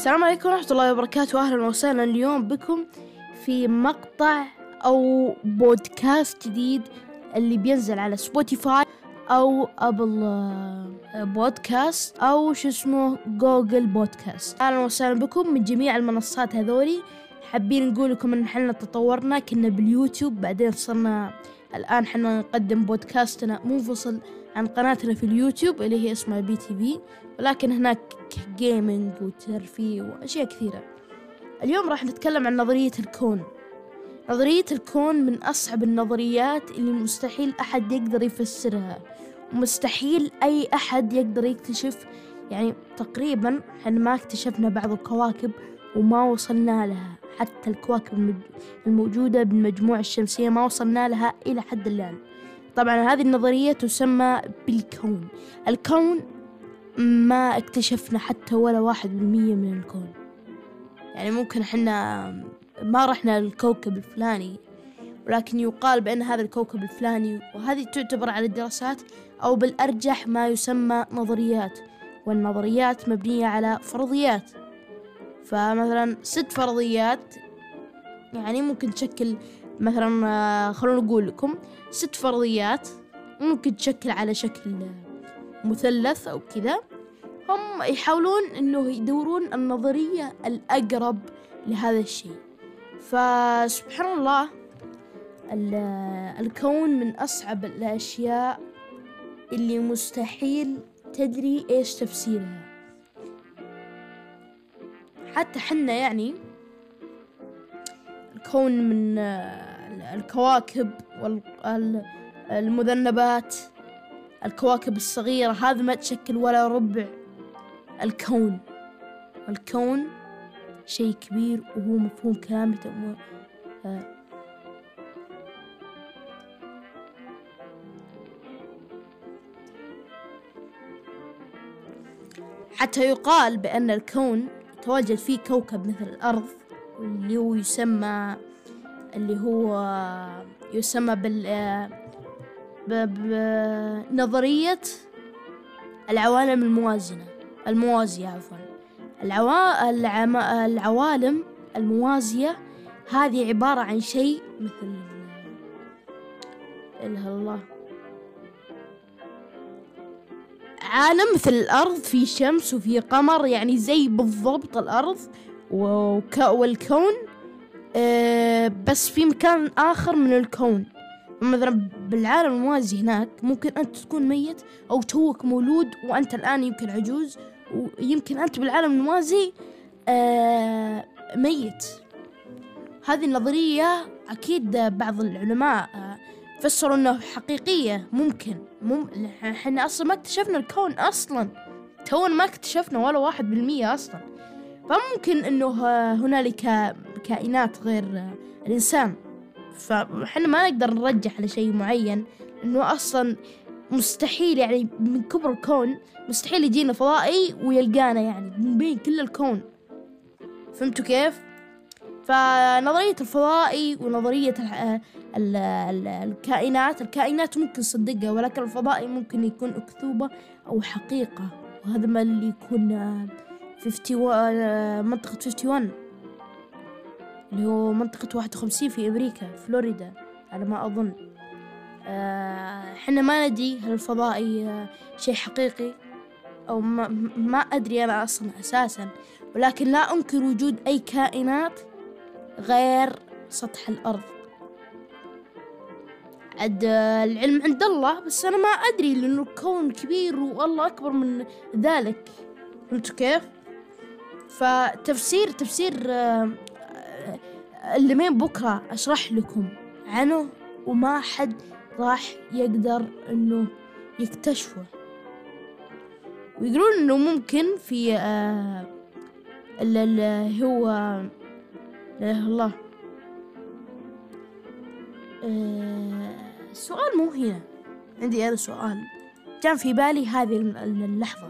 السلام عليكم ورحمة الله وبركاته. أهلا وسهلا اليوم بكم في مقطع أو بودكاست جديد اللي بينزل على Spotify أو Apple آه، بودكاست أو شو اسمه Google Podcast أهلا وسهلا بكم من جميع المنصات هذولي. حابين نقول لكم إن حنا تطورنا كنا باليوتيوب بعدين صرنا الآن حنا نقدم بودكاستنا. منفصل عن قناتنا في اليوتيوب اللي هي اسمها BTV. ولكن هناك جيمنج وترفيه وأشياء كثيرة. اليوم راح نتكلم عن نظرية الكون. نظرية الكون من أصعب النظريات اللي مستحيل أحد يقدر يفسرها. ومستحيل أي أحد يقدر يكتشف. يعني تقريبا إحنا ما اكتشفنا بعض الكواكب وما وصلنا لها. حتى الكواكب الموجودة بالمجموعة الشمسية ما وصلنا لها إلى حد الآن. طبعا هذه النظرية تسمى بالكون. الكون ما اكتشفنا حتى ولا واحد بالمية من الكون. يعني ممكن إحنا ما رحنا للكوكب الفلاني ولكن يقال بأن هذا الكوكب الفلاني وهذه تعتبر على الدراسات أو بالأرجح ما يسمى نظريات والنظريات مبنية على فرضيات. فمثلا ست فرضيات يعني ممكن تشكل مثلا آه، خلونا نقول لكم ست فرضيات ممكن تشكل على شكل مثلث أو كذا. هم يحاولون أنه يدورون النظرية الأقرب لهذا الشيء. فسبحان الله الكون من أصعب الأشياء اللي مستحيل تدري إيش تفسيرها. حتى حنا يعني الكون من الكواكب والمذنبات الكواكب الصغيرة هذا ما تشكل ولا ربع. الكون الكون شيء كبير وهو مفهوم كامل. حتى يقال بأن الكون تواجد فيه كوكب مثل الأرض اللي هو يسمى اللي هو يسمى بال بنظرية العوالم الموازنة الموازية عفوا. العوا... العم... العوالم الموازية هذه عبارة عن شيء مثل إله الله. عالم مثل الأرض في شمس وفي قمر يعني زي بالضبط الأرض وك... والكون. بس في مكان آخر من الكون. مثلا بالعالم الموازي هناك ممكن أنت تكون ميت أو توك مولود وأنت الآن يمكن عجوز ويمكن أنت بالعالم الموازي آه ميت. هذه النظرية أكيد بعض العلماء آه فسروا أنه حقيقية ممكن مم... إحنا أصلا ما اكتشفنا الكون أصلا. تونا ما اكتشفنا ولا واحد بالمية أصلا. فممكن أنه هنالك كائنات غير الإنسان. فإحنا ما نقدر نرجح على شيء معين انه أصلا مستحيل يعني من كبر الكون مستحيل يجينا فضائي ويلقانا يعني من بين كل الكون. فهمتوا كيف؟ فنظرية الفضائي ونظرية ال ال ال الكائنات الكائنات ممكن تصدقها ولكن الفضائي ممكن يكون أكذوبة أو حقيقة. وهذا ما اللي يكون 51 منطقة 51 اللي هو منطقة واحد وخمسين في أمريكا فلوريدا على ما أظن. آه، إحنا ما ندري هل الفضائي آه، شيء حقيقي أو ما, ما أدري أنا أصلا أساسا. ولكن لا أنكر وجود أي كائنات غير سطح الأرض. عد آه، العلم عند الله بس أنا ما أدري لأنه الكون كبير والله أكبر من ذلك. فهمتوا كيف؟ فتفسير تفسير اللي مين بكرة أشرح لكم عنه وما حد راح يقدر إنه يكتشفه. ويقولون إنه ممكن في آه اللي هو الله. آه السؤال مو هنا. عندي أنا سؤال. كان في بالي هذه اللحظة.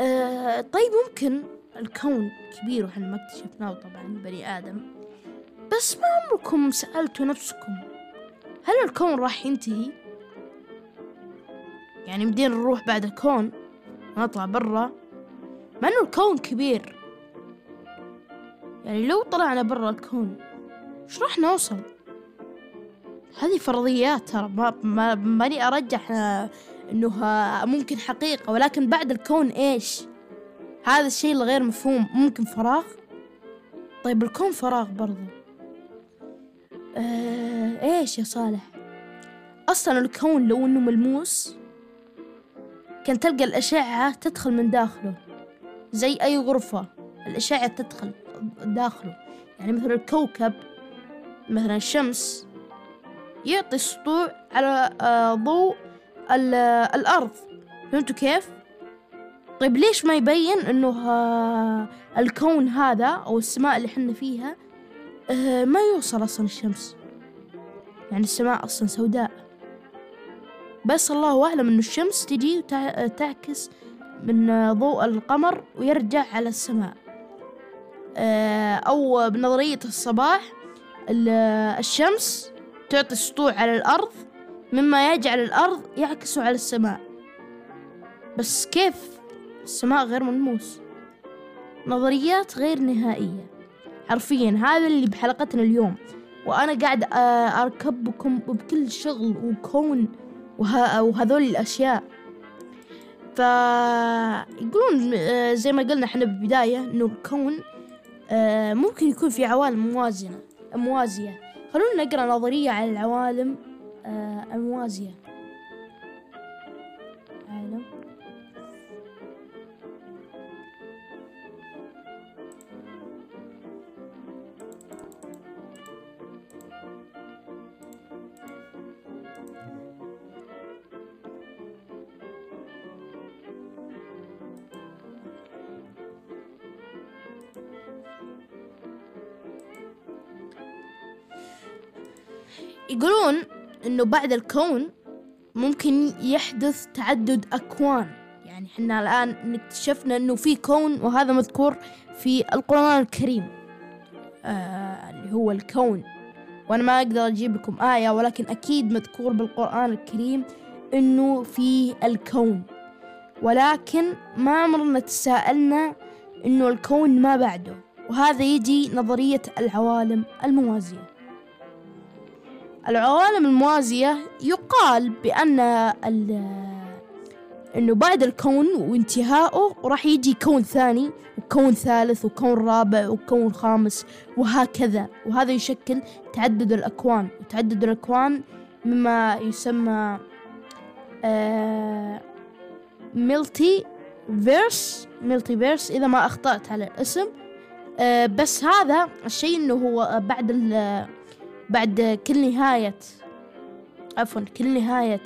آه طيب ممكن الكون كبير وحنا ما اكتشفناه طبعا بني آدم. بس ما عمركم سألتوا نفسكم هل الكون راح ينتهي؟ يعني بدينا نروح بعد الكون نطلع برا مع إنه الكون كبير. يعني لو طلعنا برا الكون إيش راح نوصل؟ هذه فرضيات ترى ما ما ماني أرجح آه، إنه آه، ممكن حقيقة ولكن بعد الكون إيش؟ هذا الشيء الغير مفهوم ممكن فراغ؟ طيب الكون فراغ برضو. آه إيش يا صالح؟ أصلا الكون لو إنه ملموس كان تلقى الأشعة تدخل من داخله زي أي غرفة الأشعة تدخل داخله. يعني مثل الكوكب مثلا الشمس يعطي سطوع على آه، ضوء الأرض. فهمتوا كيف؟ طيب ليش ما يبين إنه آه، الكون هذا أو السماء اللي حنا فيها آه، ما يوصل أصلا الشمس. يعني السماء أصلا سوداء. بس الله أعلم إنه الشمس تجي وتعكس من ضوء القمر ويرجع على السماء. أو بنظرية الصباح الشمس تعطي سطوع على الأرض مما يجعل الأرض يعكس على السماء. بس كيف؟ السماء غير ملموس. نظريات غير نهائية. حرفيا هذا اللي بحلقتنا اليوم. وأنا قاعد آه، أركبكم بكل شغل وكون وه... وهذول الأشياء. فيقولون آه، زي ما قلنا إحنا بالبداية إنه الكون آه، ممكن يكون في عوالم موازنة موازية. خلونا نقرأ نظرية على العوالم الموازية. يقولون إنه بعد الكون ممكن يحدث تعدد أكوان. يعني إحنا الآن اكتشفنا إنه في كون وهذا مذكور في القرآن الكريم. آه اللي هو الكون. وأنا ما أقدر أجيب لكم آية ولكن أكيد مذكور بالقرآن الكريم إنه في الكون. ولكن ما عمرنا تساءلنا إنه الكون ما بعده. وهذا يجي نظرية العوالم الموازية. العوالم الموازية يقال بأن إنه بعد الكون وانتهائه راح يجي كون ثاني وكون ثالث وكون رابع وكون خامس وهكذا. وهذا يشكل تعدد الأكوان. وتعدد الأكوان مما يسمى آه multiverse multiverse إذا ما أخطأت على الاسم. آه بس هذا الشيء إنه هو بعد بعد كل نهاية عفوا كل نهاية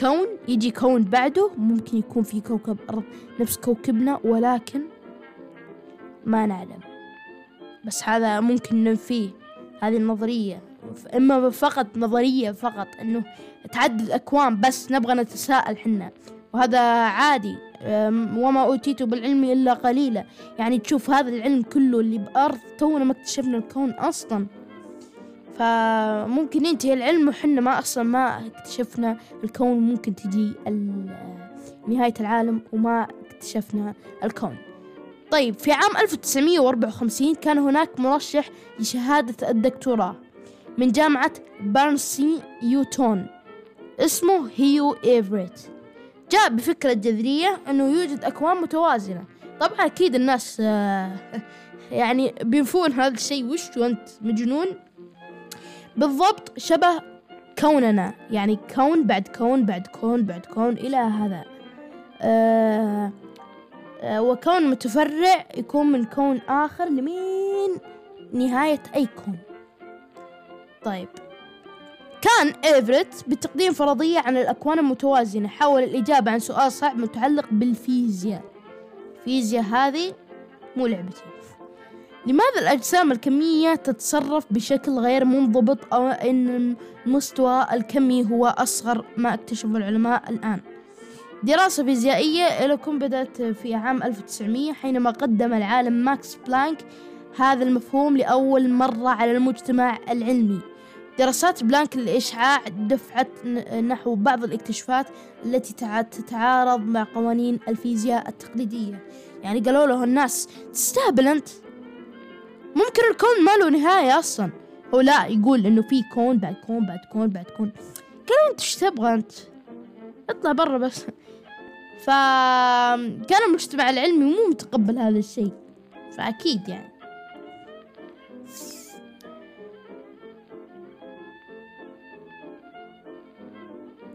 كون يجي كون بعده ممكن يكون في كوكب أرض نفس كوكبنا ولكن ما نعلم. بس هذا ممكن ننفيه هذه النظرية. إما فقط نظرية فقط إنه تعدد أكوان بس نبغى نتساءل حنا. وهذا عادي. وما أوتيت بالعلم إلا قليلا. يعني تشوف هذا العلم كله اللي بأرض تونا ما اكتشفنا الكون أصلا. فممكن ينتهي العلم وحنا ما أصلا ما اكتشفنا الكون ممكن تجي نهاية العالم وما اكتشفنا الكون. طيب في عام 1954 كان هناك مرشح لشهادة الدكتوراه من جامعة برينستون اسمه هيو إيفريت. جاء بفكرة جذرية أنه يوجد أكوان متوازية. طبعا أكيد الناس آه، يعني بينفون هذا الشيء. وش أنت مجنون؟ بالضبط شبه كوننا. يعني كون بعد كون بعد كون بعد كون إلى هذا. آه آه وكون متفرع يكون من كون آخر لمين؟ نهاية أي كون. طيب. كان إيفرت بتقديم فرضية عن الأكوان المتوازنة حاول الإجابة عن سؤال صعب متعلق بالفيزياء. الفيزياء هذه مو لعبتي. لماذا الأجسام الكمية تتصرف بشكل غير منضبط أو أن المستوى الكمي هو أصغر؟ ما اكتشفه العلماء الآن. دراسة فيزياء الكم بدأت في عام 1900 حينما قدم العالم ماكس بلانك هذا المفهوم لأول مرة على المجتمع العلمي. دراسات بلانك للإشعاع دفعت نحو بعض الاكتشافات التي تتعارض مع قوانين الفيزياء التقليدية. يعني قالوا له الناس تستهبل أنت. ممكن الكون ما له نهاية أصلا. هو لا يقول إنه في كون بعد كون بعد كون بعد كون. كان أنت إيش تبغى أنت؟ اطلع برا بس. فكان المجتمع العلمي مو متقبل هذا الشيء. فأكيد يعني.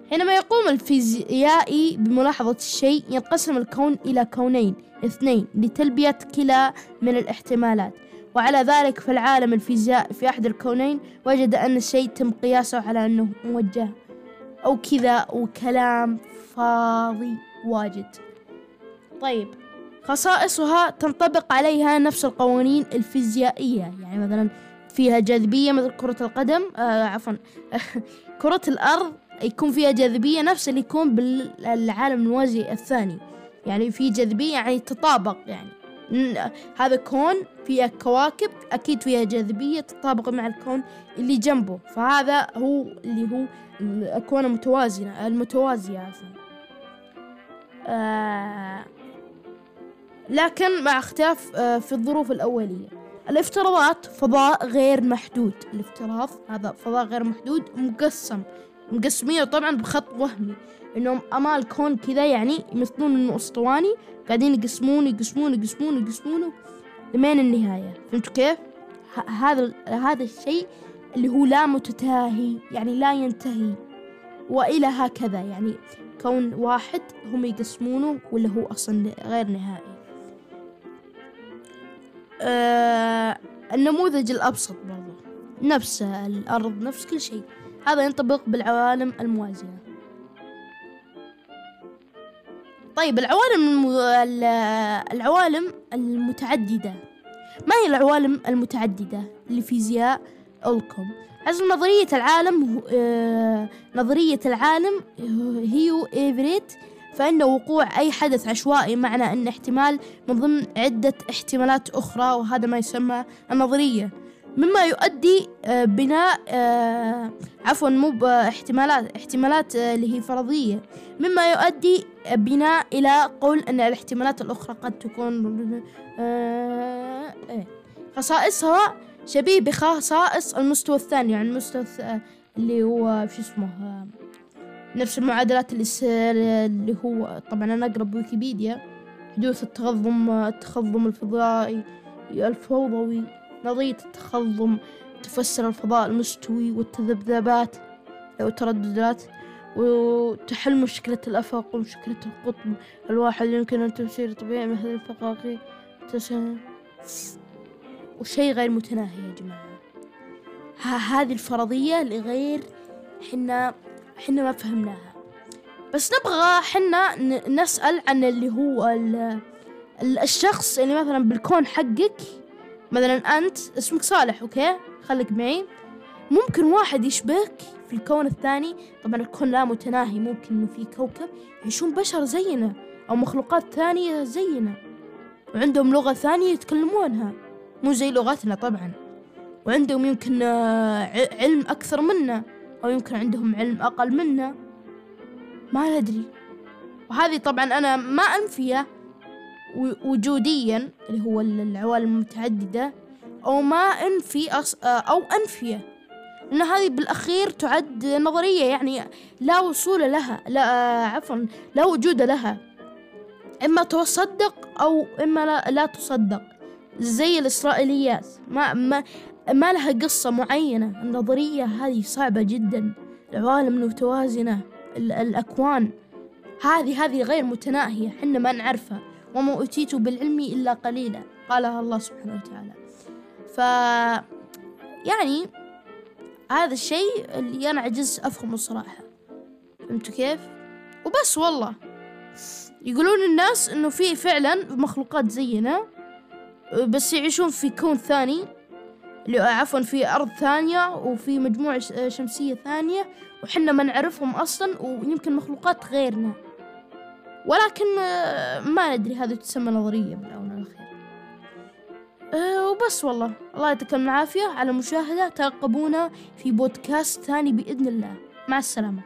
حينما يقوم الفيزيائي بملاحظة الشيء ينقسم الكون إلى كونين اثنين لتلبية كلا من الاحتمالات. وعلى ذلك فالعالم الفيزيائي في أحد الكونين وجد أن الشيء تم قياسه على أنه موجه أو كذا وكلام فاضي واجد. طيب خصائصها تنطبق عليها نفس القوانين الفيزيائية. يعني مثلا فيها جاذبية مثل كرة القدم آه عفوا كرة الأرض يكون فيها جاذبية نفس اللي يكون بالعالم الموازي الثاني. يعني في جاذبية يعني تطابق يعني. هذا كون فيها كواكب أكيد فيها جاذبية تطابق مع الكون اللي جنبه. فهذا هو اللي هو الأكوان المتوازنة المتوازية عفوا. آه لكن مع اختلاف آه في الظروف الأولية. الافتراضات فضاء غير محدود. الافتراض هذا فضاء غير محدود مقسم. مقسمينه طبعا بخط وهمي. إنهم أمال كون كذا يعني يمثلون إنه أسطواني قاعدين يقسمون يقسمون يقسمون يقسمونه لمين النهاية. فهمتوا كيف؟ هذا هذا الشيء اللي هو لا متتاهي يعني لا ينتهي. وإلى هكذا يعني كون واحد هم يقسمونه ولا هو أصلا غير نهائي. آه النموذج الأبسط برضو. نفس الأرض نفس كل شيء. هذا ينطبق بالعوالم الموازية. طيب العوالم العوالم المتعددة. ما هي العوالم المتعددة؟ لفيزياء أولكم حسب نظرية العالم آه، نظرية العالم هيو إيفريت فإن وقوع أي حدث عشوائي معنى أن احتمال من ضمن عدة احتمالات أخرى وهذا ما يسمى النظرية. مما يؤدي آه، بناء آه، عفوا مو احتمالات احتمالات آه، اللي هي فرضية مما يؤدي بناء إلى قول أن الاحتمالات الأخرى قد تكون إيه. خصائصها شبيه بخصائص المستوى الثاني يعني المستوى اللي هو شو اسمه نفس المعادلات اللي اللي هو طبعا أنا أقرب ويكيبيديا حدوث التخضم التخضم الفضائي الفوضوي نظرية التخضم تفسر الفضاء المستوي والتذبذبات والترددات وتحل مشكلة الأفق ومشكلة القطب. الواحد يمكن أن تفسير طبيعي مثل الفقاقي وشيء غير متناهي يا جماعة. هذه الفرضية اللي غير حنا حنا ما فهمناها. بس نبغى حنا نسأل عن اللي هو الشخص اللي مثلا بالكون حقك مثلا أنت اسمك صالح أوكي؟ خليك معي. ممكن واحد يشبهك في الكون الثاني. طبعا الكون لا متناهي ممكن إنه في كوكب يعيشون بشر زينا أو مخلوقات ثانية زينا. وعندهم لغة ثانية يتكلمونها. مو زي لغتنا طبعا. وعندهم يمكن آه، علم أكثر منا أو يمكن عندهم علم أقل منا. ما ندري. وهذه طبعا أنا ما أنفيه وجوديا اللي هو العوالم المتعددة أو ما أنفي أص... أو أنفية. لأن هذه بالأخير تعد نظرية يعني لا وصول لها لا عفوا لا وجود لها. إما تصدق أو إما لا, لا تصدق. زي الإسرائيليات. ما ما ما لها قصة معينة. النظرية هذه صعبة جدا. العوالم المتوازنة الأكوان. هذه هذه غير متناهية. حنا ما نعرفها. وما أوتيت بالعلم إلا قليلا قالها الله سبحانه وتعالى. ف يعني هذا الشيء اللي أنا عجزت أفهمه الصراحة. فهمتوا كيف؟ وبس والله. يقولون الناس إنه في فعلا مخلوقات زينا بس يعيشون في كون ثاني عفوا في أرض ثانية وفي مجموعة شمسية ثانية وحنا ما نعرفهم أصلا ويمكن مخلوقات غيرنا. ولكن آه، ما ندري هذه تسمى نظرية بالآونة الأخيرة أه وبس والله. الله يعطيكم العافية. على المشاهدة ترقبونا في بودكاست ثاني بإذن الله. مع السلامة.